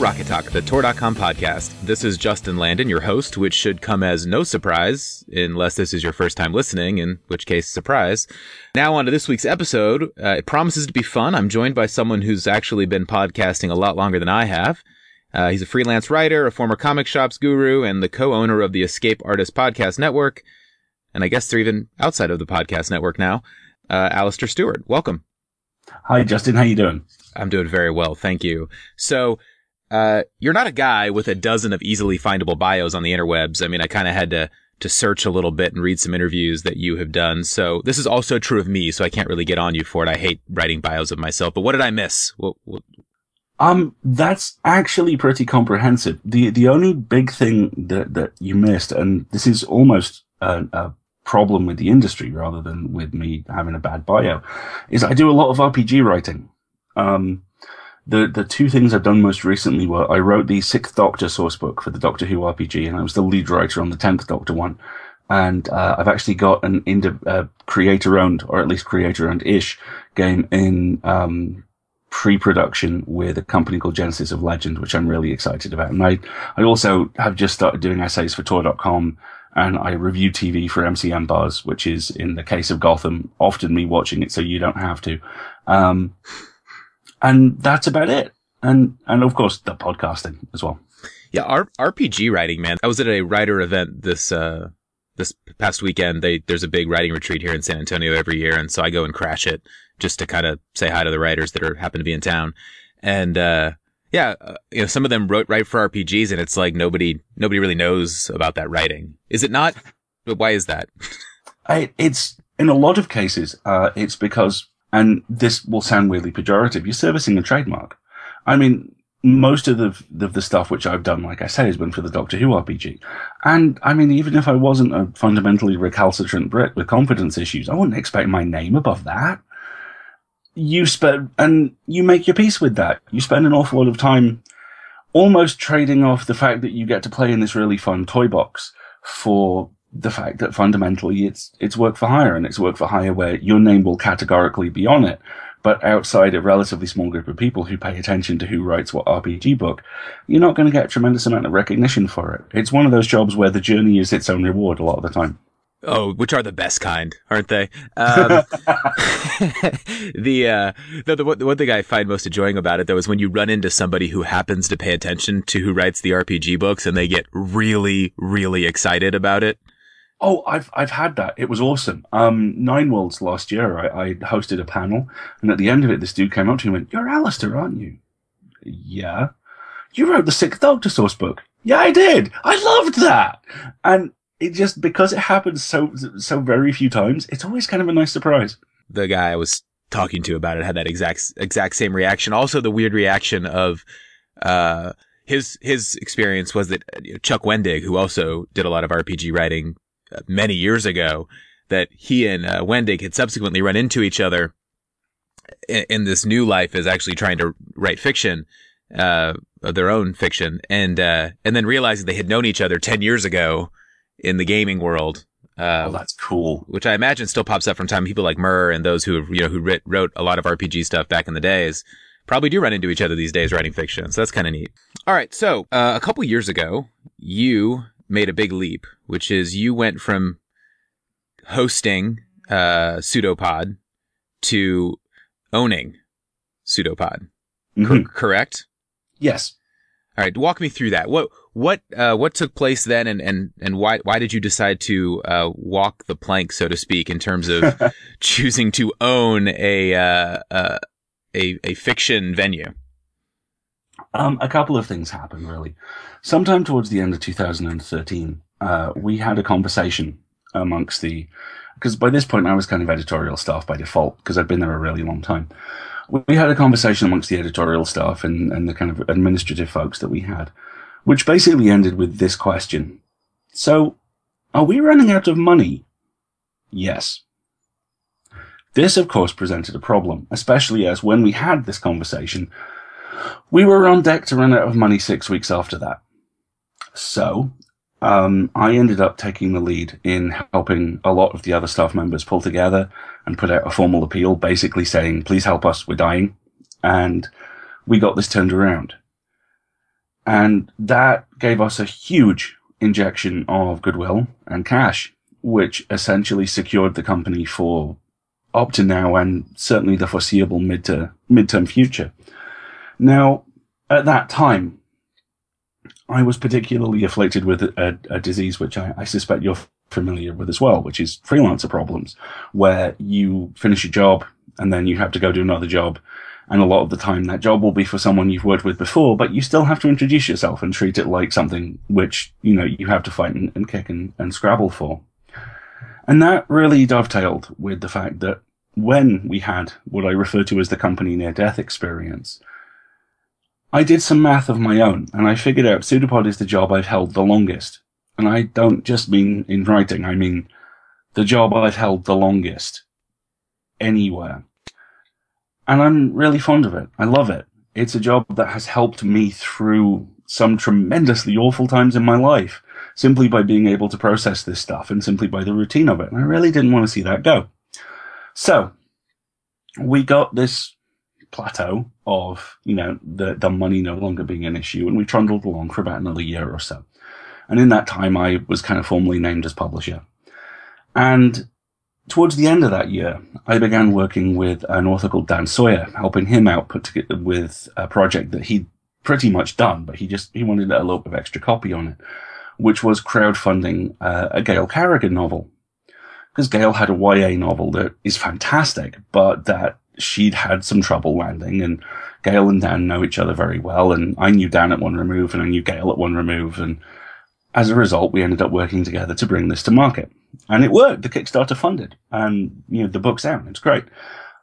Rocket Talk, the Tor.com podcast. This is Justin Landon, your host, which should come as no surprise, unless this is your first time listening, in which case, surprise. Now, on to this week's episode. Uh, it promises to be fun. I'm joined by someone who's actually been podcasting a lot longer than I have. Uh, he's a freelance writer, a former comic shops guru, and the co-owner of the Escape Artist Podcast Network. And I guess they're even outside of the podcast network now. Uh, Alasdair Stewart, welcome. Hi, Justin. How you doing? I'm doing very well, thank you. So, uh, you're not a guy with a dozen of easily findable bios on the interwebs. I mean, I kind of had to to search a little bit and read some interviews that you have done. So this is also true of me. So I can't really get on you for it. I hate writing bios of myself. But what did I miss? What, what... Um, that's actually pretty comprehensive. The the only big thing that that you missed, and this is almost a, a problem with the industry rather than with me having a bad bio, is I do a lot of RPG writing. Um, the the two things I've done most recently were I wrote the Sixth Doctor source book for the Doctor Who RPG, and I was the lead writer on the Tenth Doctor one. And uh, I've actually got an indi- uh, creator-owned, or at least creator-owned ish game in um, pre-production with a company called Genesis of Legend, which I'm really excited about. And I I also have just started doing essays for Tor.com and I review TV for MCM Buzz, which is in the case of Gotham, often me watching it so you don't have to. Um, and that's about it. And and of course the podcasting as well. Yeah, R- RPG writing, man. I was at a writer event this uh this past weekend. They there's a big writing retreat here in San Antonio every year, and so I go and crash it just to kind of say hi to the writers that are happen to be in town. And uh yeah, uh, you know, some of them wrote write for RPGs, and it's like nobody nobody really knows about that writing. Is it not? But why is that? I, it's in a lot of cases, uh, it's because and this will sound weirdly pejorative, you're servicing a trademark. I mean, most of the, the, the stuff which I've done, like I say, has been for the Doctor Who RPG. And I mean, even if I wasn't a fundamentally recalcitrant Brit with confidence issues, I wouldn't expect my name above that. You spend, and you make your peace with that. You spend an awful lot of time almost trading off the fact that you get to play in this really fun toy box for the fact that fundamentally it's it's work for hire and it's work for hire where your name will categorically be on it but outside a relatively small group of people who pay attention to who writes what RPG book, you're not going to get a tremendous amount of recognition for it. It's one of those jobs where the journey is its own reward a lot of the time. Oh, which are the best kind, aren't they? Um, the, uh, the, the, the one thing I find most enjoying about it though is when you run into somebody who happens to pay attention to who writes the RPG books and they get really, really excited about it. Oh, I've I've had that. It was awesome. Um, Nine Worlds last year, I, I hosted a panel, and at the end of it, this dude came up to me and went, "You're Alasdair, aren't you?" Yeah. You wrote the Sixth Doctor source book. Yeah, I did. I loved that, and it just because it happens so so very few times, it's always kind of a nice surprise. The guy I was talking to about it had that exact exact same reaction. Also, the weird reaction of uh, his his experience was that Chuck Wendig, who also did a lot of RPG writing many years ago that he and uh, Wendig had subsequently run into each other in, in, this new life as actually trying to write fiction, uh, of their own fiction, and uh, and then realizing they had known each other ten years ago in the gaming world. Uh, oh, that's cool. Which I imagine still pops up from time. People like Mur and those who you know who writ, wrote a lot of RPG stuff back in the days probably do run into each other these days writing fiction. So that's kind of neat. All right. So, uh, a couple years ago, you made a big leap, which is you went from hosting uh, Pseudopod to owning Pseudopod. Mm-hmm. correct? Yes. All right, walk me through that. What what uh, what took place then, and and and why why did you decide to uh, walk the plank, so to speak, in terms of choosing to own a uh, uh, a a fiction venue? Um, a couple of things happened really. Sometime towards the end of 2013, uh, we had a conversation amongst the, because by this point I was kind of editorial staff by default because I'd been there a really long time. We had a conversation amongst the editorial staff and, and the kind of administrative folks that we had, which basically ended with this question. So, are we running out of money? Yes. This, of course, presented a problem, especially as when we had this conversation, we were on deck to run out of money six weeks after that. So, um, I ended up taking the lead in helping a lot of the other staff members pull together and put out a formal appeal, basically saying, please help us, we're dying. And we got this turned around. And that gave us a huge injection of goodwill and cash, which essentially secured the company for up to now and certainly the foreseeable mid to midterm future. Now, at that time, I was particularly afflicted with a, a disease which I, I, suspect you're familiar with as well, which is freelancer problems, where you finish a job and then you have to go do another job. And a lot of the time that job will be for someone you've worked with before, but you still have to introduce yourself and treat it like something which, you know, you have to fight and, and kick and, and scrabble for. And that really dovetailed with the fact that when we had what I refer to as the company near death experience, I did some math of my own and I figured out Pseudopod is the job I've held the longest. And I don't just mean in writing, I mean the job I've held the longest anywhere. And I'm really fond of it. I love it. It's a job that has helped me through some tremendously awful times in my life simply by being able to process this stuff and simply by the routine of it. And I really didn't want to see that go. So we got this plateau of, you know, the, the money no longer being an issue. And we trundled along for about another year or so. And in that time, I was kind of formally named as publisher. And towards the end of that year, I began working with an author called Dan Sawyer, helping him out put together with a project that he'd pretty much done, but he just, he wanted a little bit of extra copy on it, which was crowdfunding uh, a Gail Carriger novel. Because Gail had a YA novel that is fantastic, but that she'd had some trouble landing and Gail and Dan know each other very well. And I knew Dan at one remove and I knew Gail at one remove. And as a result, we ended up working together to bring this to market. And it worked. The Kickstarter funded and, you know, the book's out. It's great.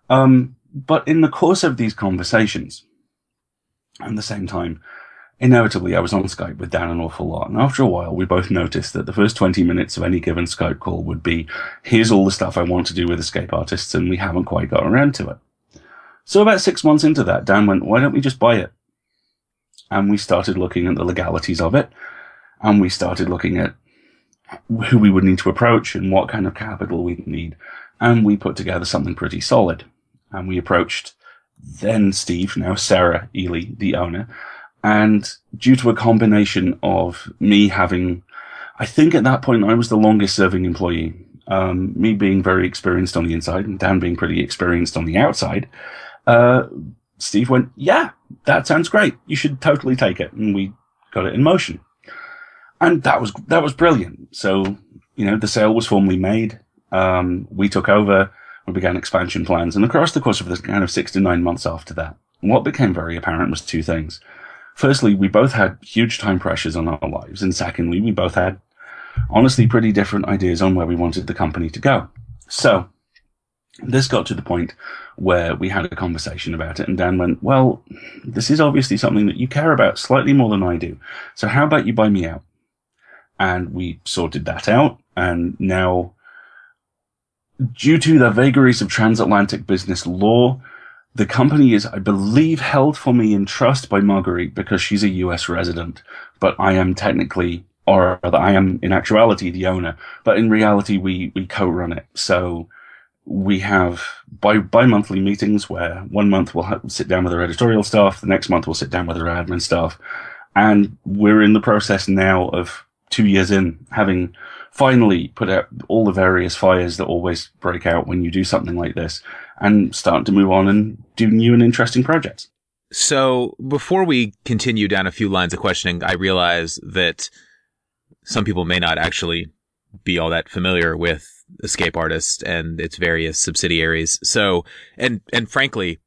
Um, but in the course of these conversations, at the same time, inevitably I was on Skype with Dan an awful lot. And after a while, we both noticed that the first 20 minutes of any given Skype call would be, here's all the stuff I want to do with escape artists. And we haven't quite got around to it. So about six months into that, Dan went, why don't we just buy it? And we started looking at the legalities of it. And we started looking at who we would need to approach and what kind of capital we'd need. And we put together something pretty solid. And we approached then Steve, now Sarah Eley, the owner. And due to a combination of me having, I think at that point I was the longest serving employee. Um, me being very experienced on the inside and Dan being pretty experienced on the outside, uh, Steve went, yeah, that sounds great. You should totally take it. And we got it in motion. And that was, that was brilliant. So, you know, the sale was formally made. Um, we took over. We began expansion plans. And across the course of the kind of six to nine months after that, what became very apparent was two things. Firstly, we both had huge time pressures on our lives. And secondly, we both had honestly pretty different ideas on where we wanted the company to go. So this got to the point where we had a conversation about it and Dan went, well, this is obviously something that you care about slightly more than I do. So how about you buy me out? And we sorted that out. And now, due to the vagaries of transatlantic business law, the company is, I believe, held for me in trust by Marguerite because she's a US resident, but I am technically, or rather, I am in actuality the owner, but in reality, we, we co-run it. So, we have bi bi-monthly meetings where one month we'll ha- sit down with our editorial staff, the next month we'll sit down with our admin staff, and we're in the process now of two years in having finally put out all the various fires that always break out when you do something like this and start to move on and do new and interesting projects. So before we continue down a few lines of questioning, I realize that some people may not actually be all that familiar with Escape Artist and its various subsidiaries. So, and, and frankly,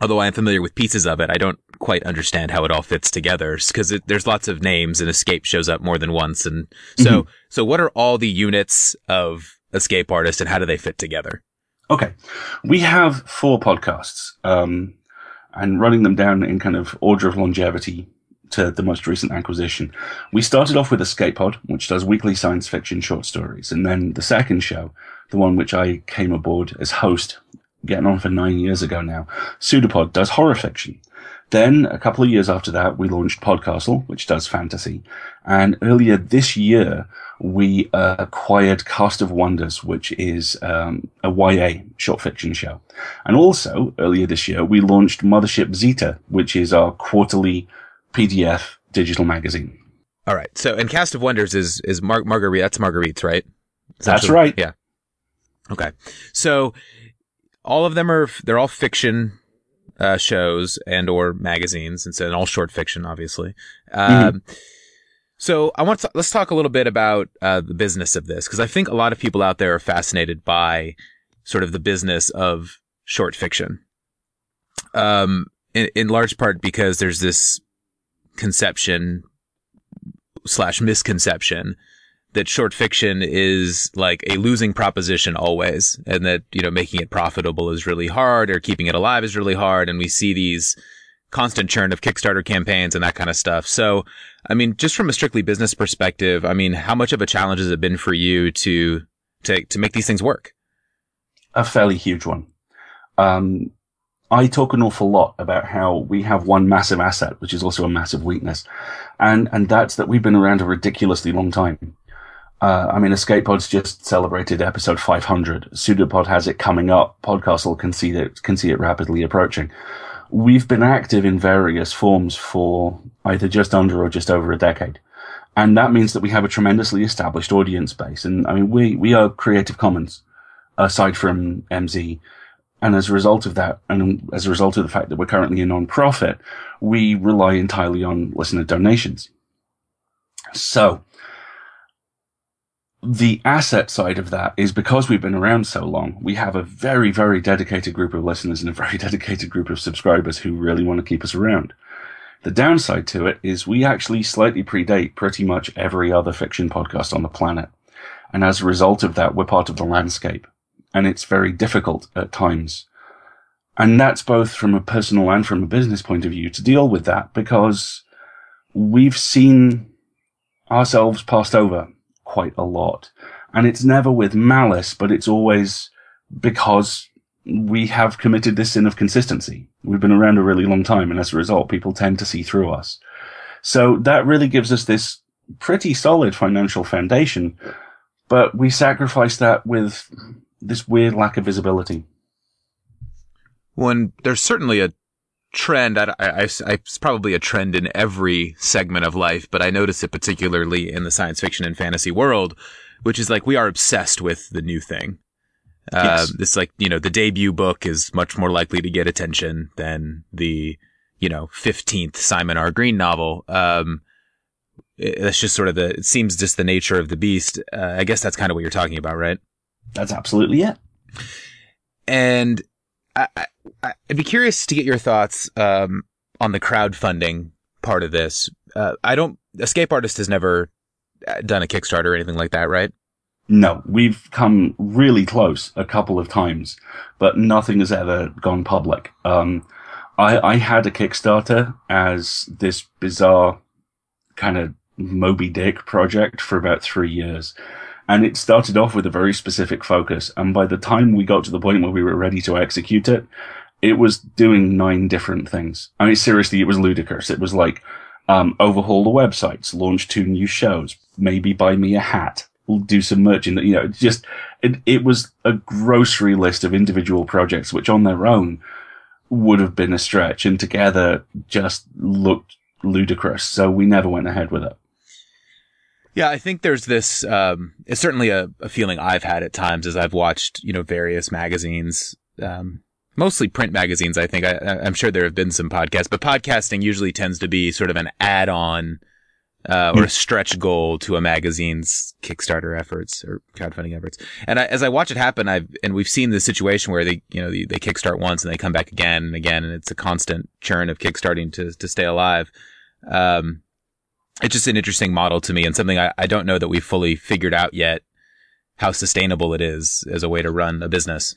although I am familiar with pieces of it, I don't quite understand how it all fits together because there's lots of names and Escape shows up more than once. And so, mm-hmm. so what are all the units of Escape Artist and how do they fit together? Okay. We have four podcasts, um, and running them down in kind of order of longevity to the most recent acquisition. We started off with Escape Pod, which does weekly science fiction short stories. And then the second show, the one which I came aboard as host, getting on for nine years ago now, Pseudopod does horror fiction. Then a couple of years after that, we launched Podcastle, which does fantasy. And earlier this year, we uh, acquired Cast of Wonders, which is um, a YA short fiction show. And also earlier this year, we launched Mothership Zeta, which is our quarterly PDF digital magazine. All right. So, and Cast of Wonders is is Mar- Marguerite. That's Marguerite's, right? That's right. Yeah. Okay. So, all of them are they're all fiction uh, shows and or magazines, and so and all short fiction, obviously. Um, So, I want to let's talk a little bit about uh, the business of this because I think a lot of people out there are fascinated by sort of the business of short fiction. Um, in, in large part because there's this conception slash misconception that short fiction is like a losing proposition always and that you know making it profitable is really hard or keeping it alive is really hard. And we see these constant churn of kickstarter campaigns and that kind of stuff. So i mean just from a strictly business perspective i mean how much of a challenge has it been for you to to to make these things work? A fairly huge one. Um, I talk an awful lot about how we have one massive asset, which is also a massive weakness. And, and that's that we've been around a ridiculously long time. Uh, I mean, Escape Pod's just celebrated episode 500. Pseudopod has it coming up. Podcastle can see it, can see it rapidly approaching. We've been active in various forms for either just under or just over a decade. And that means that we have a tremendously established audience base. And I mean, we, we are Creative Commons aside from MZ. And as a result of that, and as a result of the fact that we're currently a non-profit, we rely entirely on listener donations. So, the asset side of that is because we've been around so long, we have a very, very dedicated group of listeners and a very dedicated group of subscribers who really want to keep us around. The downside to it is we actually slightly predate pretty much every other fiction podcast on the planet. And as a result of that, we're part of the landscape. And it's very difficult at times. And that's both from a personal and from a business point of view to deal with that because we've seen ourselves passed over quite a lot. And it's never with malice, but it's always because we have committed this sin of consistency. We've been around a really long time, and as a result, people tend to see through us. So that really gives us this pretty solid financial foundation, but we sacrifice that with this weird lack of visibility. when there's certainly a trend, I, I, I, it's probably a trend in every segment of life, but I notice it particularly in the science fiction and fantasy world, which is like we are obsessed with the new thing. Uh, Yes. it's like, you know, the debut book is much more likely to get attention than the, you know, 15th Simon R. Green novel. Um, that's just sort of the, it seems just the nature of the beast. Uh, I guess that's kind of what you're talking about, right? That's absolutely it. And I, I, I'd be curious to get your thoughts um, on the crowdfunding part of this. Uh, I don't. Escape Artist has never uh, done a Kickstarter or anything like that, right? No, we've come really close a couple of times, but nothing has ever gone public. Um, I, I had a Kickstarter as this bizarre kind of Moby Dick project for about three years. And it started off with a very specific focus. And by the time we got to the point where we were ready to execute it, it was doing nine different things. I mean, seriously, it was ludicrous. It was like, um, overhaul the websites, launch two new shows, maybe buy me a hat, we'll do some merchandise. You know, just it it was a grocery list of individual projects, which on their own would have been a stretch, and together just looked ludicrous. So we never went ahead with it. Yeah, I think there's this. Um, it's certainly a, a feeling I've had at times as I've watched, you know, various magazines, um, mostly print magazines. I think I, I'm sure there have been some podcasts, but podcasting usually tends to be sort of an add-on uh, or a stretch goal to a magazine's Kickstarter efforts or crowdfunding efforts. And I, as I watch it happen, I've and we've seen the situation where they, you know, they, they kickstart once and they come back again and again, and it's a constant churn of kickstarting to to stay alive. Um, it's just an interesting model to me and something I, I don't know that we've fully figured out yet how sustainable it is as a way to run a business.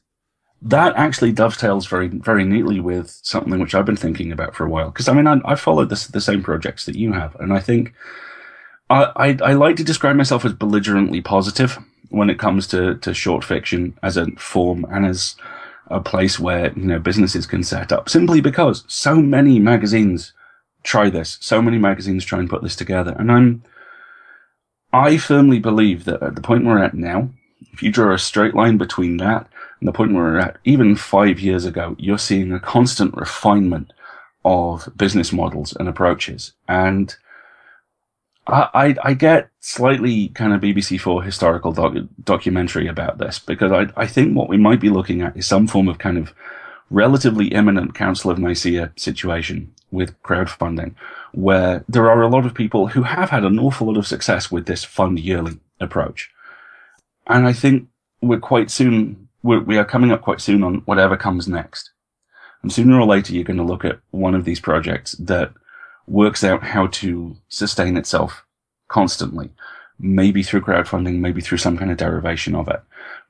That actually dovetails very very neatly with something which I've been thinking about for a while. Because I mean, I, I followed this, the same projects that you have, and I think I, I I like to describe myself as belligerently positive when it comes to to short fiction as a form and as a place where you know businesses can set up. Simply because so many magazines try this, so many magazines try and put this together, and I'm I firmly believe that at the point we're at now, if you draw a straight line between that and the point we're at, even five years ago, you're seeing a constant refinement of business models and approaches. And I, I get slightly kind of BBC4 historical doc, documentary about this because I, I think what we might be looking at is some form of kind of relatively imminent Council of Nicaea situation with crowdfunding, where there are a lot of people who have had an awful lot of success with this fund yearly approach. And I think we're quite soon, we're, we are coming up quite soon on whatever comes next. And sooner or later, you're going to look at one of these projects that works out how to sustain itself constantly, maybe through crowdfunding, maybe through some kind of derivation of it.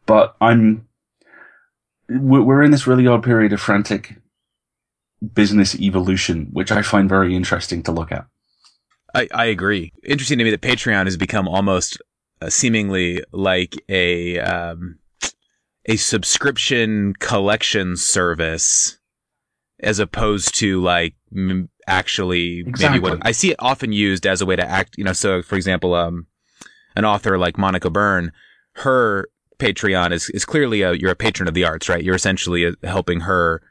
But I'm, we're in this really odd period of frantic business evolution, which I find very interesting to look at. I, I agree. Interesting to me that Patreon has become almost uh, seemingly like a um, a subscription collection service, as opposed to like m- actually exactly. maybe what I see it often used as a way to act. You know, so for example, um, an author like Monica Byrne, her Patreon is is clearly a you're a patron of the arts, right? You're essentially uh, helping her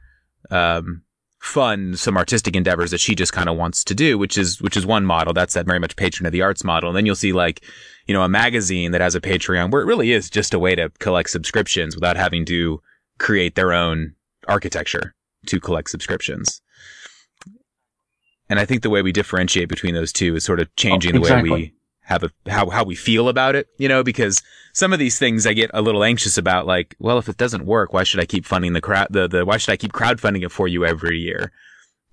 um, fund some artistic endeavors that she just kind of wants to do, which is which is one model. That's that very much patron of the arts model. And then you'll see like, you know, a magazine that has a Patreon where it really is just a way to collect subscriptions without having to create their own architecture to collect subscriptions. And I think the way we differentiate between those two is sort of changing oh, exactly. the way we have a how how we feel about it, you know, because some of these things I get a little anxious about, like, well, if it doesn't work, why should I keep funding the crowd the, the why should I keep crowdfunding it for you every year?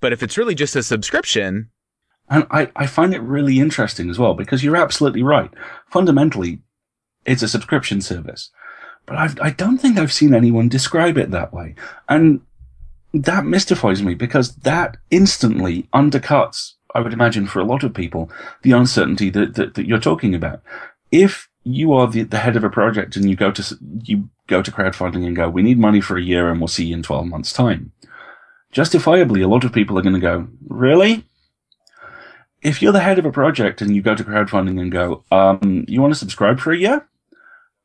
But if it's really just a subscription, and I, I find it really interesting as well because you're absolutely right. Fundamentally, it's a subscription service, but I've, I don't think I've seen anyone describe it that way, and that mystifies me because that instantly undercuts I would imagine for a lot of people, the uncertainty that, that, that you're talking about. If you are the, the head of a project and you go to, you go to crowdfunding and go, we need money for a year and we'll see you in 12 months time. Justifiably, a lot of people are going to go, really? If you're the head of a project and you go to crowdfunding and go, um, you want to subscribe for a year?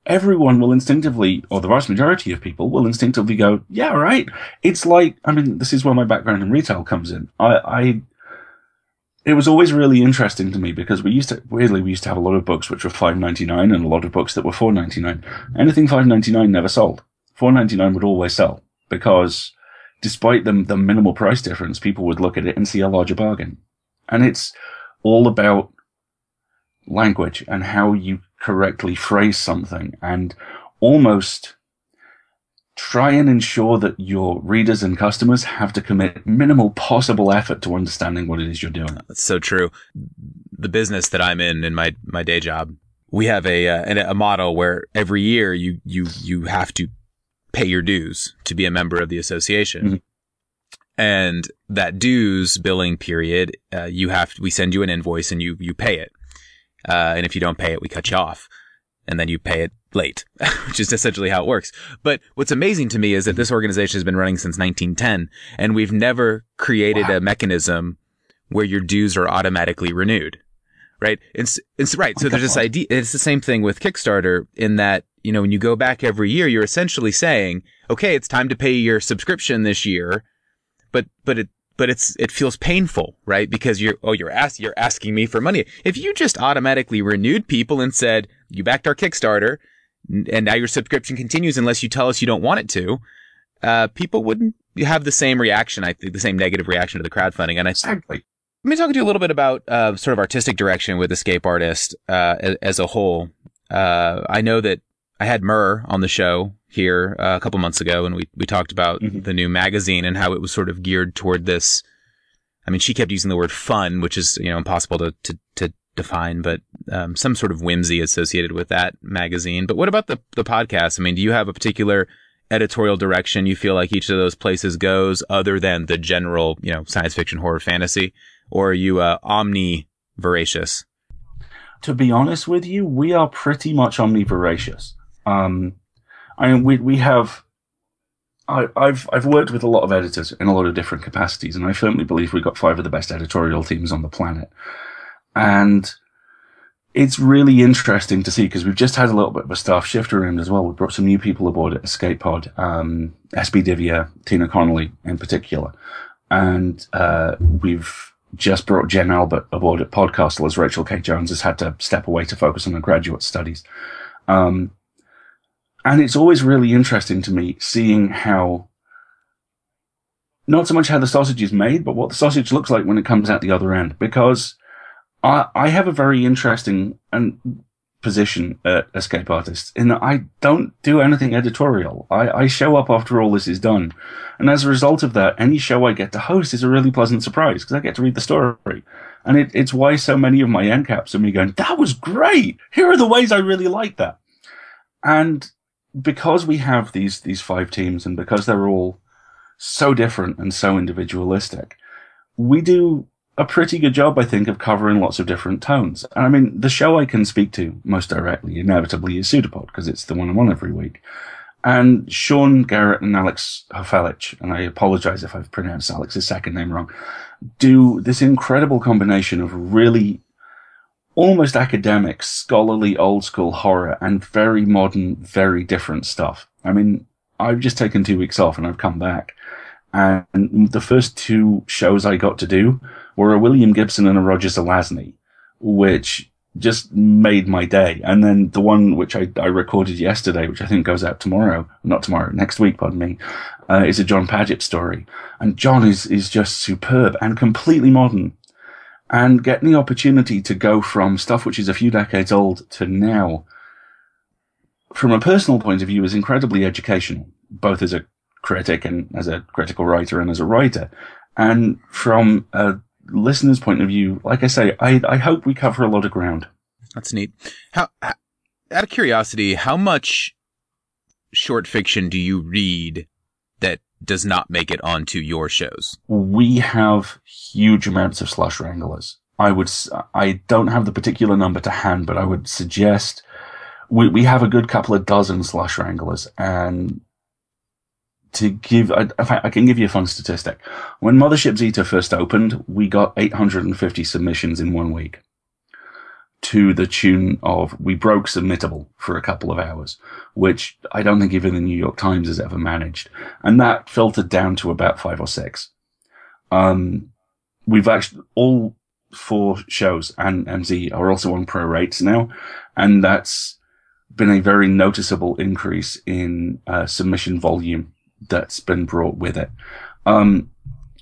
Everyone will instinctively, or the vast majority of people will instinctively go, yeah, right. It's like, I mean, this is where my background in retail comes in. I, I it was always really interesting to me because we used to weirdly we used to have a lot of books which were five ninety nine and a lot of books that were four ninety nine. Anything five ninety nine never sold. Four ninety nine would always sell because despite the the minimal price difference, people would look at it and see a larger bargain. And it's all about language and how you correctly phrase something and almost try and ensure that your readers and customers have to commit minimal possible effort to understanding what it is you're doing. That's so true. The business that I'm in, in my, my day job, we have a, uh, a model where every year you, you, you have to pay your dues to be a member of the association. Mm-hmm. And that dues billing period, uh, you have, we send you an invoice and you, you pay it. Uh, and if you don't pay it, we cut you off and then you pay it late, which is essentially how it works. But what's amazing to me is that this organization has been running since 1910 and we've never created wow. a mechanism where your dues are automatically renewed. Right. It's, it's right. Oh so there's this idea. It's the same thing with Kickstarter in that, you know, when you go back every year, you're essentially saying, okay, it's time to pay your subscription this year. But, but it, but it's it feels painful, right? Because you're oh you're ask, you're asking me for money. If you just automatically renewed people and said you backed our Kickstarter and now your subscription continues unless you tell us you don't want it to, uh, people wouldn't have the same reaction. I think the same negative reaction to the crowdfunding. And I exactly. Let me talk to you a little bit about uh, sort of artistic direction with Escape Artist uh, as, as, a whole. Uh, I know that I had Mur on the show here uh, a couple months ago, and we we talked about mm-hmm. the new magazine and how it was sort of geared toward this. I mean, she kept using the word fun, which is you know impossible to to, to define, but um, some sort of whimsy associated with that magazine. But what about the the podcast? I mean, do you have a particular editorial direction you feel like each of those places goes, other than the general you know science fiction, horror, fantasy, or are you uh, omni voracious? To be honest with you, we are pretty much omnivoracious. Um, I mean, we we have. I, I've I've worked with a lot of editors in a lot of different capacities, and I firmly believe we've got five of the best editorial teams on the planet. And it's really interesting to see because we've just had a little bit of a staff shift around as well. We've brought some new people aboard at Escape Pod, um, SB Divya, Tina Connolly in particular, and uh, we've just brought Jen Albert aboard at Podcastle as Rachel K. Jones has had to step away to focus on her graduate studies. Um, and it's always really interesting to me seeing how, not so much how the sausage is made, but what the sausage looks like when it comes out the other end. Because I, I have a very interesting and position uh, at Escape Artists in that I don't do anything editorial. I, I show up after all this is done. And as a result of that, any show I get to host is a really pleasant surprise because I get to read the story. And it, it's why so many of my end caps are me going, that was great. Here are the ways I really like that. And because we have these, these five teams and because they're all so different and so individualistic, we do a pretty good job, I think, of covering lots of different tones. And I mean, the show I can speak to most directly, inevitably, is Pseudopod, because it's the one I'm on every week. And Shawn Garrett and Alex Hofelich, and I apologize if I've pronounced Alex's second name wrong, do this incredible combination of really almost academic, scholarly, old school horror and very modern, very different stuff. I mean, I've just taken two weeks off and I've come back. And the first two shows I got to do were a William Gibson and a Roger Zelazny, which just made my day. And then the one which I, I recorded yesterday, which I think goes out tomorrow, not tomorrow, next week, pardon me, uh, is a John Paget story. And John is, is just superb and completely modern. And getting the opportunity to go from stuff which is a few decades old to now, from a personal point of view, is incredibly educational, both as a critic and as a critical writer and as a writer. And from a listener's point of view, like I say, I, I hope we cover a lot of ground. That's neat. How, how, out of curiosity, how much short fiction do you read that does not make it onto your shows? We have huge amounts of slush wranglers. I would, I don't have the particular number to hand, but I would suggest we, we have a good couple of dozen slush wranglers and to give, I, I can give you a fun statistic. When Mothership Zeta first opened, we got 850 submissions in one week to the tune of we broke submittable for a couple of hours, which I don't think even the New York Times has ever managed. And that filtered down to about five or six. Um, we've actually all four shows and MZ are also on pro rates now. And that's been a very noticeable increase in uh, submission volume that's been brought with it. Um,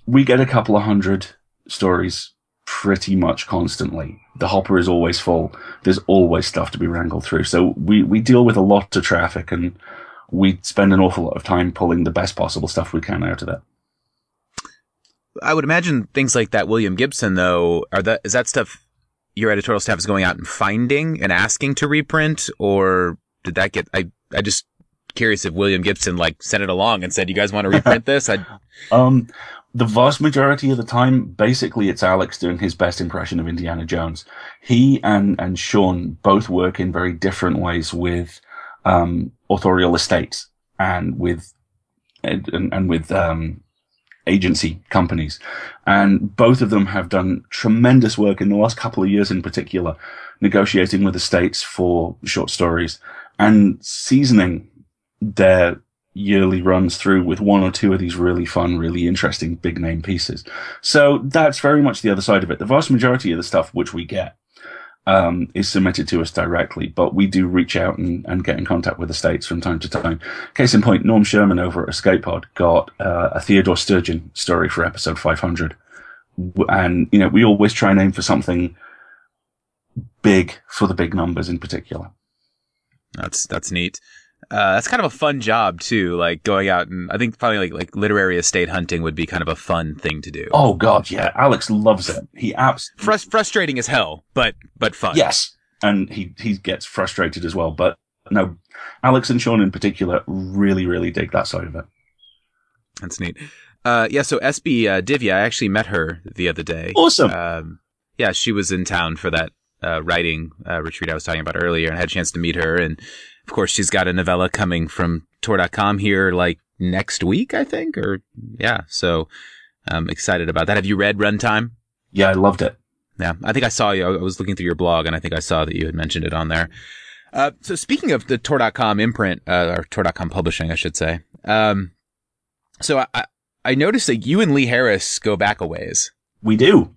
we get a couple of hundred stories pretty much constantly. The hopper is always full. There's always stuff to be wrangled through. So we, we deal with a lot of traffic and we spend an awful lot of time pulling the best possible stuff we can out of it. I would imagine things like that William Gibson though, are that is that stuff your editorial staff is going out and finding and asking to reprint or did that get I I just curious if William Gibson like sent it along and said, "You guys want to reprint this?" I um, the vast majority of the time, basically, it's Alex doing his best impression of Indiana Jones. He and and Shawn both work in very different ways with um, authorial estates and with and, and with um, agency companies, and both of them have done tremendous work in the last couple of years, in particular, negotiating with estates for short stories and seasoning their yearly runs through with one or two of these really fun, really interesting big name pieces. So that's very much the other side of it. The vast majority of the stuff which we get um, is submitted to us directly, but we do reach out and, and, get in contact with the states from time to time. Case in point, Norm Sherman over at Escape Pod got uh, a Theodore Sturgeon story for episode 500. And, you know, we always try and aim for something big for the big numbers in particular. That's, that's neat. Uh, that's kind of a fun job too. Like going out and I think probably like like literary estate hunting would be kind of a fun thing to do. Oh god, yeah. Alex loves it. He absolutely Frust- frustrating as hell, but but fun. Yes, and he he gets frustrated as well. But no, Alex and Shawn in particular really really dig that side of it. That's neat. Uh, yeah. So SB uh, Divya, I actually met her the other day. Awesome. Um, yeah, she was in town for that uh, writing uh, retreat I was talking about earlier, and I had a chance to meet her and of course, she's got a novella coming from Tor.com here like next week, I think, or yeah. So I'm excited about that. Have you read Runtime? Yeah, I loved it. Yeah, I think I saw you. I was looking through your blog and I think I saw that you had mentioned it on there. Uh, so speaking of the Tor.com imprint, uh, or Tor.com publishing, I should say. Um, so I, I noticed that you and Lee Harris go back a ways. We do.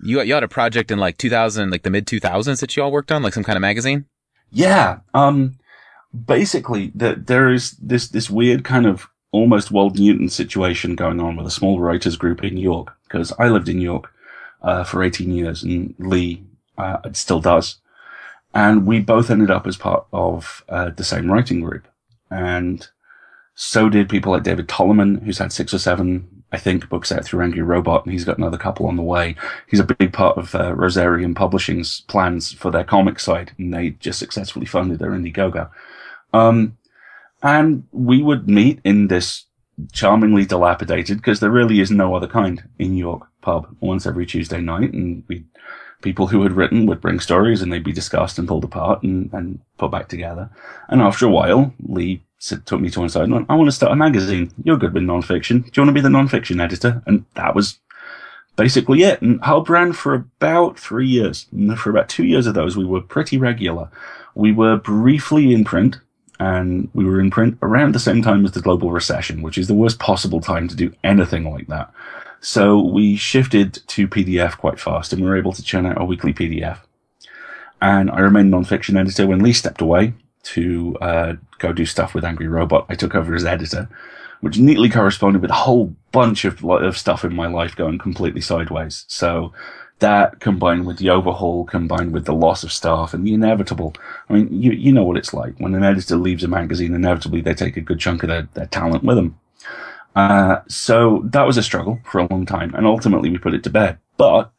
you you had a project in like 2000, like the mid 2000s that you all worked on, like some kind of magazine. Yeah. Um, basically, the, there is this this weird kind of almost Wold Newton situation going on with a small writers group in New York because I lived in New York uh, for 18 years and Lee uh, still does. And we both ended up as part of uh, the same writing group. And so did people like David Tallerman, who's had six or seven, I think, books out through Angry Robot, and he's got another couple on the way. He's a big part of uh, Rosarium Publishing's plans for their comic side, and they just successfully funded their Indiegogo. Um, and we would meet in this charmingly dilapidated, because there really is no other kind in New York pub once every Tuesday night, and we people who had written would bring stories and they'd be discussed and pulled apart and, and put back together. And after a while, Lee took me to one side and went, I want to start a magazine. You're good with nonfiction. Do you want to be the nonfiction editor? And that was basically it. And Hub ran for about three years. And for about two years of those, we were pretty regular. We were briefly in print and we were in print around the same time as the global recession, which is the worst possible time to do anything like that. So we shifted to PDF quite fast and we were able to churn out a weekly PDF. And I remained non-fiction editor when Lee stepped away to uh, go do stuff with Angry Robot. I took over as editor, which neatly corresponded with a whole bunch of, of stuff in my life going completely sideways. So that combined with the overhaul, combined with the loss of staff and the inevitable. I mean, you, you know what it's like. When an editor leaves a magazine, inevitably they take a good chunk of their, their talent with them. Uh, so that was a struggle for a long time, and ultimately we put it to bed. But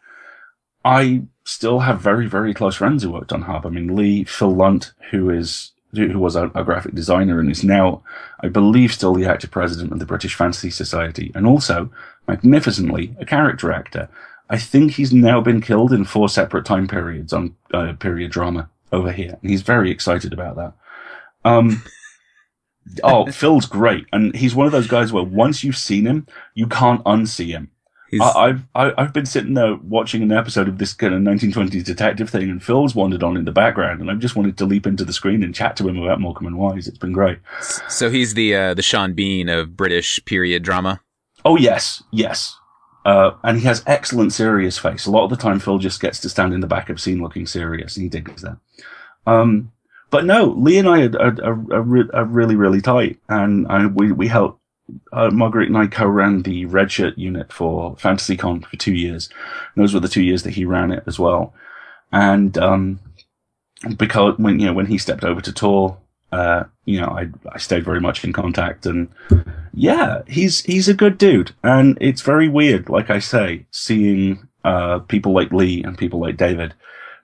I still have very, very close friends who worked on Hub. I mean, Lee, Phil Lunt, who is who was a, a, graphic designer and is now, I believe, still the active president of the British Fantasy Society, and also magnificently a character actor. I think he's now been killed in four separate time periods on uh, period drama over here, and he's very excited about that. Um, oh, Phil's great, and he's one of those guys where once you've seen him, you can't unsee him. I, have I, I've been sitting there watching an episode of this kind of 1920s detective thing, and Phil's wandered on in the background, and I've just wanted to leap into the screen and chat to him about Morecambe and Wise. It's been great. So he's the uh, the Sean Bean of British period drama. Oh yes, yes. Uh, and he has excellent serious face. A lot of the time, Phil just gets to stand in the back of scene looking serious, and he digs that. Um, but no, Lee and I are, are, are, are really, really tight, and I, we we helped. Uh, Margaret and I co-ran the Redshirt unit for FantasyCon for two years. And those were the two years that he ran it as well. And um, because when you know when he stepped over to Tor, uh, you know, I I stayed very much in contact, and yeah, he's he's a good dude, and it's very weird, like I say, seeing uh, people like Lee and people like David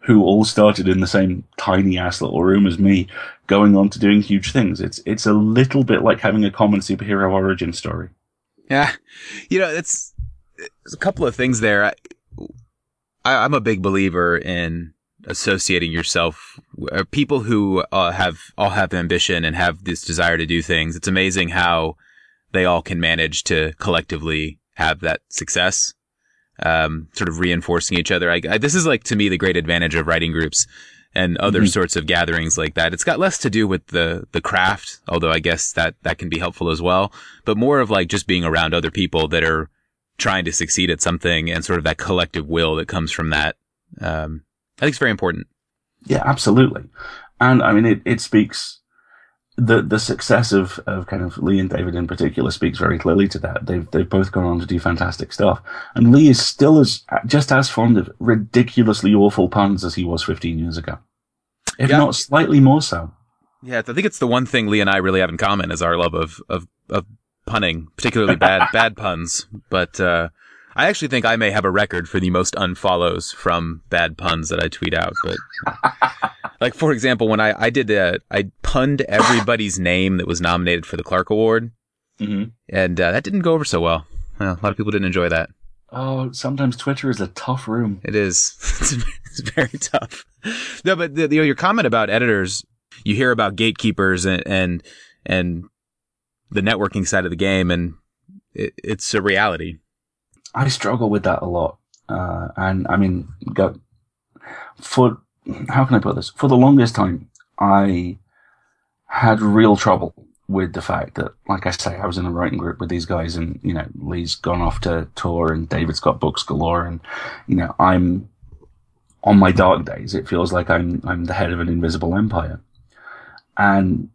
who all started in the same tiny ass little room as me, going on to doing huge things. It's it's a little bit like having a common superhero origin story. Yeah, you know, it's, it's a couple of things there. I, I, am a big believer in associating yourself uh, people who uh, have all have ambition and have this desire to do things. It's amazing how they all can manage to collectively have that success um, sort of reinforcing each other. I, I, this is like to me the great advantage of writing groups and other mm-hmm. sorts of gatherings like that. It's got less to do with the the craft, although I guess that that can be helpful as well, but more of like just being around other people that are trying to succeed at something and sort of that collective will that comes from that. Um, I think it's very important. Yeah, absolutely. And I mean, it, it speaks the the success of, of kind of Lee and David in particular speaks very clearly to that. They've they've both gone on to do fantastic stuff, and Lee is still as just as fond of ridiculously awful puns as he was 15 years ago, if yeah. not slightly more so. Yeah, I think it's the one thing Lee and I really have in common is our love of of, of punning, particularly bad bad puns. But uh, I actually think I may have a record for the most unfollows from bad puns that I tweet out. But like for example, when I I did that, I punned everybody's name that was nominated for the Clarke Award, mm-hmm. and uh, that didn't go over so well. well. A lot of people didn't enjoy that. Oh, sometimes Twitter is a tough room. It is. it's very tough. No, but the, the, your comment about editors, you hear about gatekeepers and and and the networking side of the game, and it, it's a reality. I struggle with that a lot. Uh, and I mean, for, how can I put this? For the longest time, I had real trouble with the fact that, like I say, I was in a writing group with these guys, and you know, Lee's gone off to Tor, and David's got books galore, and you know, I'm on my dark days. It feels like I'm I'm the head of an invisible empire, and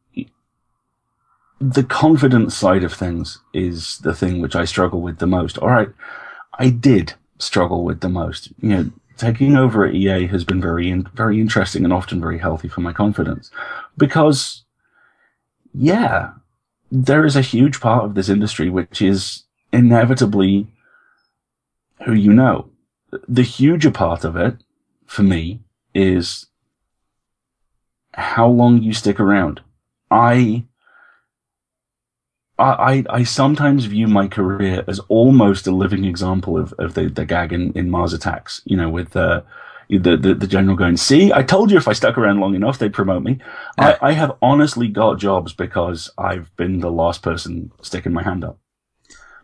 the confidence side of things is the thing which I struggle with the most. All right, I did struggle with the most. You know, taking over at EA has been very, in, very interesting and often very healthy for my confidence because, yeah, there is a huge part of this industry which is inevitably who you know. The huger part of it, for me, is how long you stick around. I I, I sometimes view my career as almost a living example of, of the, the gag in, in Mars Attacks, you know, with uh, the, the, the general going, see, I told you if I stuck around long enough, they'd promote me. Yeah. I, I have honestly got jobs because I've been the last person sticking my hand up.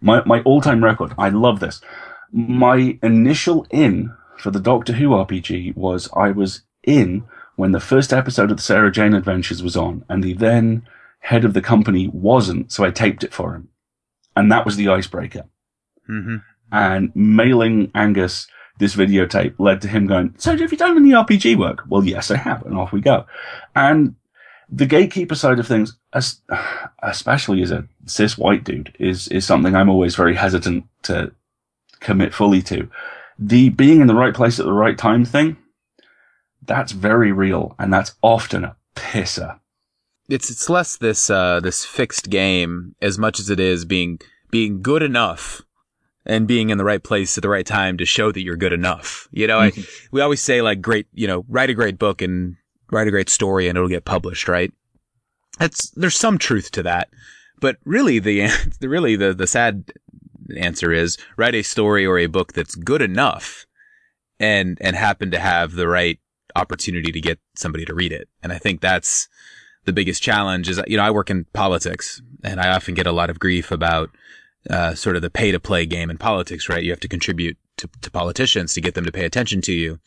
My, my all-time record, I love this. My initial in for the Doctor Who RPG was I was in when the first episode of the Sarah Jane Adventures was on, and the then head of the company wasn't, so I taped it for him. And that was the icebreaker. Mm-hmm. And mailing Angus this videotape led to him going, so have you done any RPG work? Well, yes, I have. And off we go. And the gatekeeper side of things, especially as a cis white dude, is, is something I'm always very hesitant to commit fully to. The being in the right place at the right time thing, that's very real. And that's often a pisser it's it's less this uh, this fixed game as much as it is being being good enough and being in the right place at the right time to show that you're good enough. You know, mm-hmm. I, we always say like great, you know, write a great book and write a great story and it'll get published, right? That's there's some truth to that, but really the really the the sad answer is write a story or a book that's good enough and and happen to have the right opportunity to get somebody to read it. And I think that's the biggest challenge is, you know, I work in politics and I often get a lot of grief about, uh, sort of the pay to play game in politics, right? You have to contribute to, to politicians to get them to pay attention to you.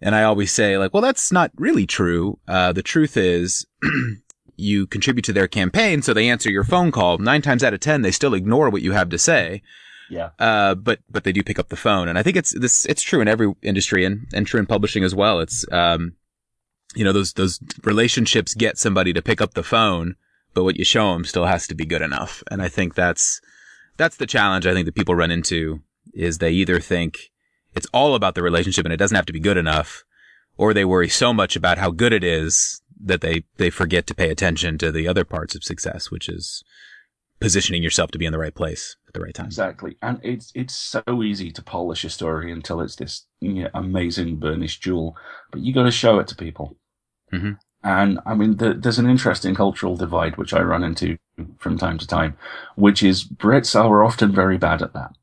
And I always say like, well, that's not really true. Uh, the truth is you contribute to their campaign. So they answer your phone call. Nine times out of 10, they still ignore what you have to say. Yeah. Uh, but, but they do pick up the phone. And I think it's this, it's true in every industry and, and true in publishing as well. It's, um, you know, those, those relationships get somebody to pick up the phone, but what you show them still has to be good enough. And I think that's, that's the challenge I think that people run into is they either think it's all about the relationship and it doesn't have to be good enough, or they worry so much about how good it is that they, they forget to pay attention to the other parts of success, which is positioning yourself to be in the right place at the right time. Exactly. And it's it's so easy to polish a story until it's this you know, amazing burnished jewel, but you got to show it to people. Mm-hmm. And I mean, the, there's an interesting cultural divide which I run into from time to time, which is Brits are often very bad at that.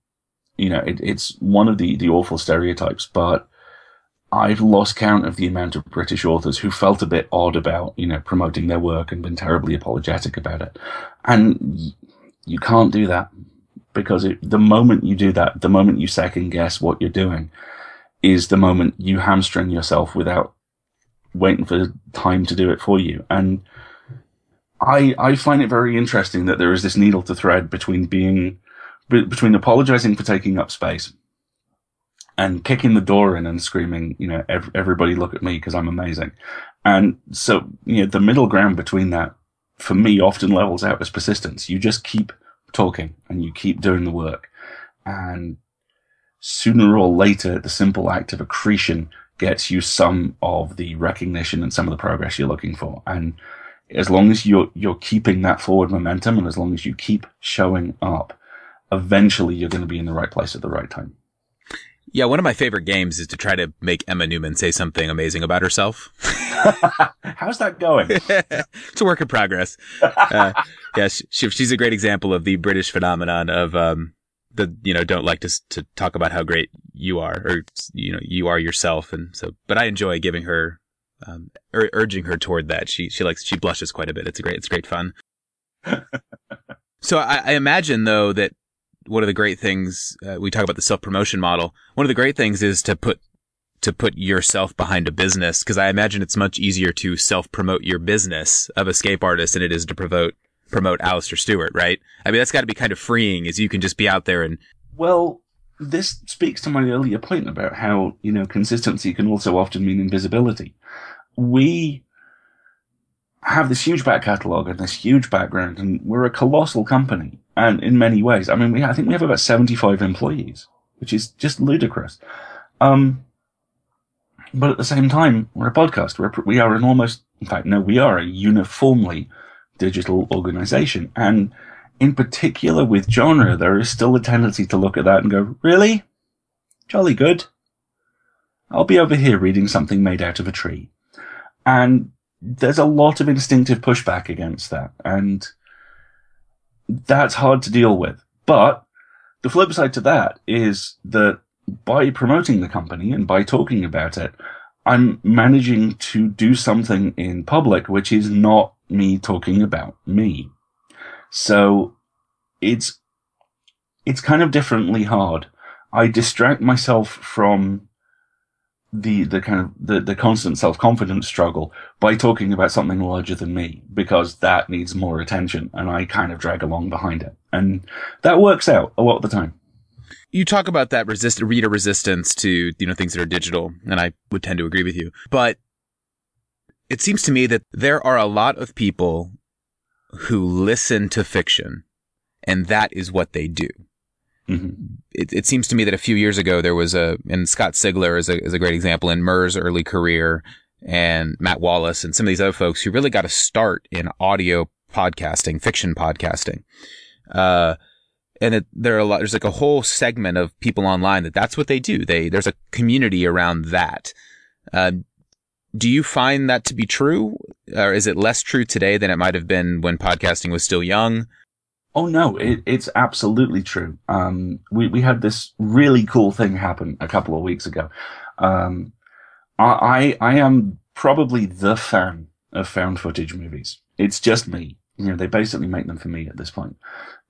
You know, it, it's one of the, the awful stereotypes, but I've lost count of the amount of British authors who felt a bit odd about, you know, promoting their work and been terribly apologetic about it. And you can't do that because it, the moment you do that, the moment you second guess what you're doing is the moment you hamstring yourself without waiting for time to do it for you. And I I find it very interesting that there is this needle to thread between being between apologizing for taking up space and kicking the door in and screaming, you know, everybody look at me because I'm amazing. And so, you know, the middle ground between that for me often levels out as persistence. You just keep talking and you keep doing the work. And sooner or later, the simple act of accretion gets you some of the recognition and some of the progress you're looking for. And as long as you're, you're keeping that forward momentum and as long as you keep showing up, eventually you're going to be in the right place at the right time. Yeah, one of my favorite games is to try to make Emma Newman say something amazing about herself. How's that going? it's a work in progress. Uh, yeah, she, she's a great example of the British phenomenon of um, the you know don't like to to talk about how great you are or you know you are yourself. And so but I enjoy giving her um, ur- urging her toward that. She she likes she blushes quite a bit. It's a great it's great fun. So I, I, imagine though that one of the great things uh, we talk about the self promotion model. One of the great things is to put to put yourself behind a business because I imagine it's much easier to self promote your business of escape artist than it is to promote promote Alasdair Stewart, right? I mean, that's got to be kind of freeing as you can just be out there and. Well, this speaks to my earlier point about how, you know, consistency can also often mean invisibility. We have this huge back catalogue and this huge background and we're a colossal company. And in many ways, I mean, we, I think we have about 75 employees, which is just ludicrous. Um, but at the same time, we're a podcast. We're, we are an almost, in fact, no, we are a uniformly digital organization. And in particular with genre, there is still a tendency to look at that and go, really? Jolly good. I'll be over here reading something made out of a tree. And there's a lot of instinctive pushback against that. And that's hard to deal with. But the flip side to that is that by promoting the company and by talking about it, I'm managing to do something in public which is not me talking about me. So it's it's kind of differently hard. I distract myself from the the kind of the, the constant self confidence struggle by talking about something larger than me because that needs more attention and I kind of drag along behind it. And that works out a lot of the time you talk about that resist reader resistance to you know things that are digital, and I would tend to agree with you. But it seems to me that there are a lot of people who listen to fiction, and that is what they do. Mm-hmm. It, it, seems to me that a few years ago there was a, and Scott Sigler is a, is a great example in Mur's early career, and Matt Wallace and some of these other folks who really got a start in audio podcasting, fiction podcasting. Uh, and it, there are a lot, there's like a whole segment of people online that that's what they do. They, there's a community around that. Uh, do you find that to be true? Or is it less true today than it might have been when podcasting was still young? Oh no, it, it's absolutely true. Um, we, we had this really cool thing happen a couple of weeks ago. Um, I, I am probably the fan of found footage movies. It's just me. You know, they basically make them for me at this point.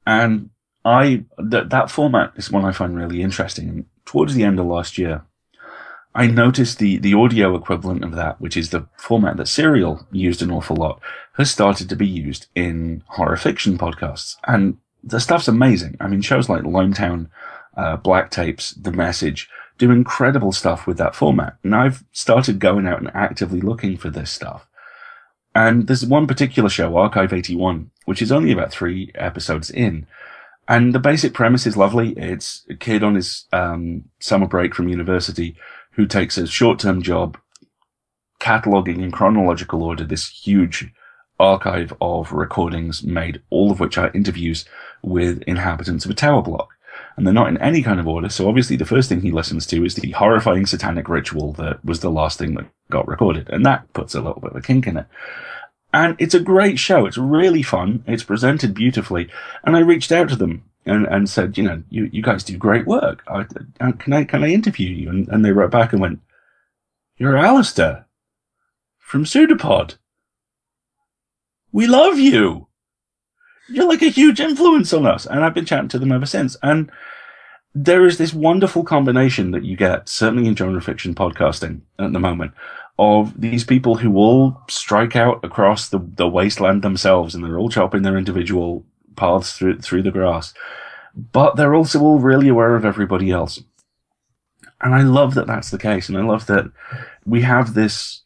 And I that that format is one I find really interesting. Towards the end of last year, I noticed the the audio equivalent of that, which is the format that Serial used an awful lot, has started to be used in horror fiction podcasts, and the stuff's amazing. I mean, shows like Limetown, uh, Black Tapes, The Message do incredible stuff with that format, and I've started going out and actively looking for this stuff. And there's one particular show, Archive 81, which is only about three episodes in, and the basic premise is lovely. It's a kid on his um, summer break from university who takes a short-term job cataloging in chronological order this huge archive of recordings made, all of which are interviews with inhabitants of a tower block. And they're not in any kind of order. So obviously the first thing he listens to is the horrifying satanic ritual that was the last thing that got recorded. And that puts a little bit of a kink in it. And it's a great show. It's really fun. It's presented beautifully. And I reached out to them and, and said, you know, you, you guys do great work. I, uh, can I, can I interview you? And, and they wrote back and went, you're Alasdair from Pseudopod. We love you. You're like a huge influence on us. And I've been chatting to them ever since. And there is this wonderful combination that you get, certainly in genre fiction podcasting at the moment, of these people who all strike out across the, the wasteland themselves and they're all chopping their individual paths through, through the grass. But they're also all really aware of everybody else. And I love that that's the case. And I love that we have this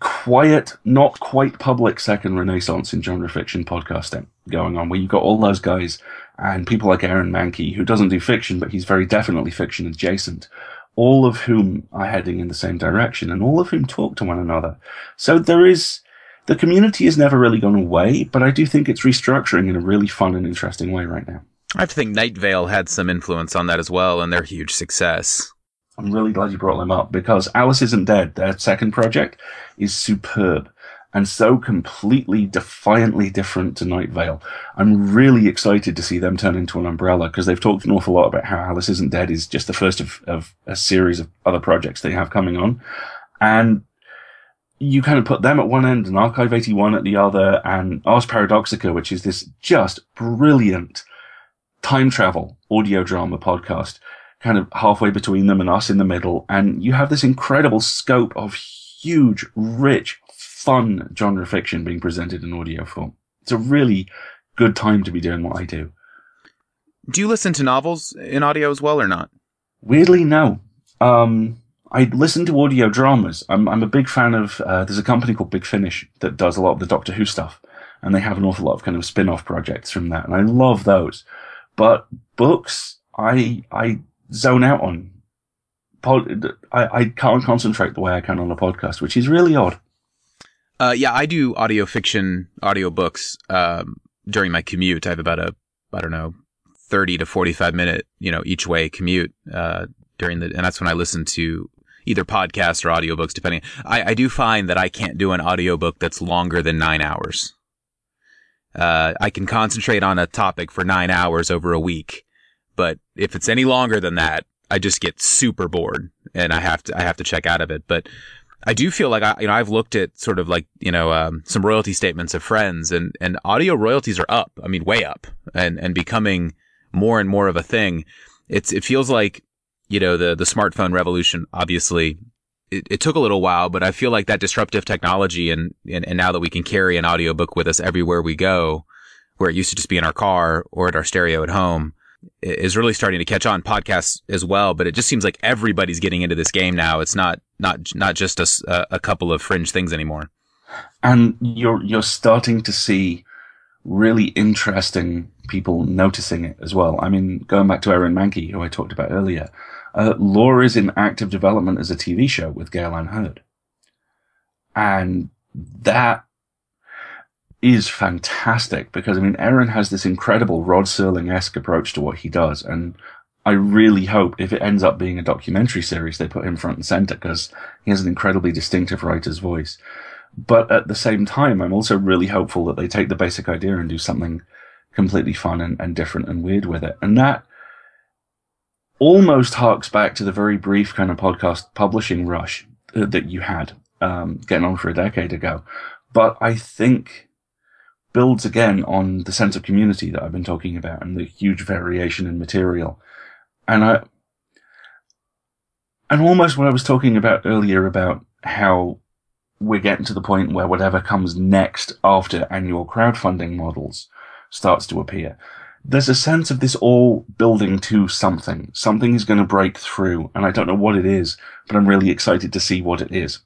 quiet, not quite public second renaissance in genre fiction podcasting going on, where you've got all those guys and people like Aaron Mahnke, who doesn't do fiction, but he's very definitely fiction adjacent, all of whom are heading in the same direction and all of whom talk to one another. So there is, the community has never really gone away, but I do think it's restructuring in a really fun and interesting way right now. I have to think Night Vale had some influence on that as well and their huge success. I'm really glad you brought them up because Alice Isn't Dead, their second project, is superb and so completely defiantly different to Night Vale. I'm really excited to see them turn into an umbrella because they've talked an awful lot about how Alice Isn't Dead is just the first of, of a series of other projects they have coming on. And you kind of put them at one end and Archive 81 at the other and Ars Paradoxica, which is this just brilliant time travel audio drama podcast, kind of halfway between them and us in the middle. And you have this incredible scope of huge, rich, fun genre fiction being presented in audio form. it's a really good time to be doing what I do. Do you listen to novels in audio as well or not? Weirdly, no. Um, I listen to audio dramas. I'm, I'm a big fan of, uh, there's a company called Big Finish that does a lot of the Doctor Who stuff. And they have an awful lot of kind of spin-off projects from that. And I love those. But books, I, I zone out on. Pod, I, I can't concentrate the way I can on a podcast, which is really odd. Uh, yeah, I do audio fiction, audio books, um, during my commute. I have about a, I don't know, 30 to 45 minute, you know, each way commute, uh, during the, and that's when I listen to either podcasts or audiobooks, depending. I, I do find that I can't do an audiobook that's longer than nine hours. Uh, I can concentrate on a topic for nine hours over a week, but if it's any longer than that, I just get super bored and I have to, I have to check out of it. But I do feel like I, you know, I've looked at sort of like, you know, um, some royalty statements of friends and, and audio royalties are up. I mean, way up and, and becoming more and more of a thing. It's, it feels like, you know, the, the smartphone revolution, obviously it, it, took a little while, but I feel like that disruptive technology and, and, and now that we can carry an audiobook with us everywhere we go, where it used to just be in our car or at our stereo at home, is really starting to catch on podcasts as well. But it just seems like everybody's getting into this game now. It's not, not, not just a, a couple of fringe things anymore. And you're, you're starting to see really interesting people noticing it as well. I mean, going back to Aaron Mahnke, who I talked about earlier, uh, Lore is in active development as a TV show with Anne Hurd. And that is fantastic because, I mean, Aaron has this incredible Rod Serling-esque approach to what he does. And I really hope if it ends up being a documentary series, they put him front and center because he has an incredibly distinctive writer's voice. But at the same time, I'm also really hopeful that they take the basic idea and do something completely fun and, and different and weird with it. And that almost harks back to the very brief kind of podcast publishing rush that you had um, getting on for a decade ago. But I think builds again on the sense of community that I've been talking about and the huge variation in material. And I, and almost what I was talking about earlier about how we're getting to the point where whatever comes next after annual crowdfunding models starts to appear there's a sense of this all building to something. Something is going to break through, and I don't know what it is, but I'm really excited to see what it is.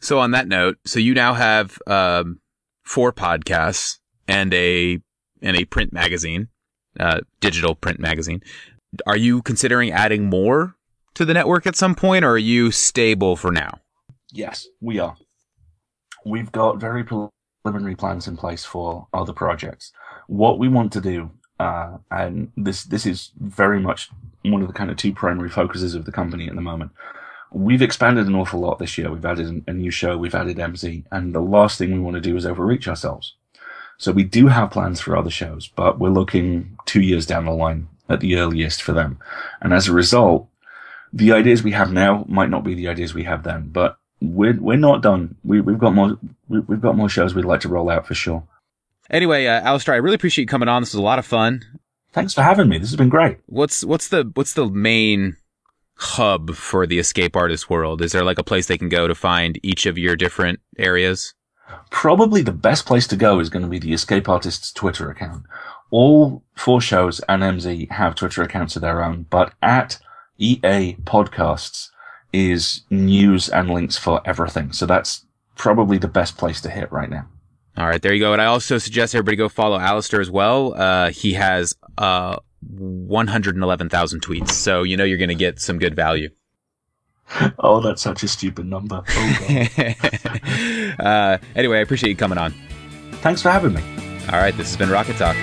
So on that note, so you now have um, four podcasts and a and a print magazine, uh, digital print magazine. Are you considering adding more to the network at some point, or are you stable for now? Yes, we are. We've got very preliminary plans in place for other projects what we want to do, uh, and this this is very much one of the kind of two primary focuses of the company at the moment. We've expanded an awful lot this year. We've added a new show, we've added MZ, and the last thing we want to do is overreach ourselves. So we do have plans for other shows, but we're looking two years down the line at the earliest for them. And as a result, the ideas we have now might not be the ideas we have then, but we're we're not done. We we've got more we've got more shows we'd like to roll out for sure. Anyway, uh, Alasdair, I really appreciate you coming on. This was a lot of fun. Thanks for having me. This has been great. What's what's the what's the main hub for the escape artist world? Is there like a place they can go to find each of your different areas? Probably the best place to go is going to be the Escape Artists Twitter account. All four shows and MZ have Twitter accounts of their own, but at EA Podcasts is news and links for everything. So that's probably the best place to hit right now. All right, there you go. And I also suggest everybody go follow Alasdair as well. Uh, he has uh, 111,000 tweets, so you know you're going to get some good value. Oh, that's such a stupid number. Oh, uh, anyway, I appreciate you coming on. Thanks for having me. All right, this has been Rocket Talk.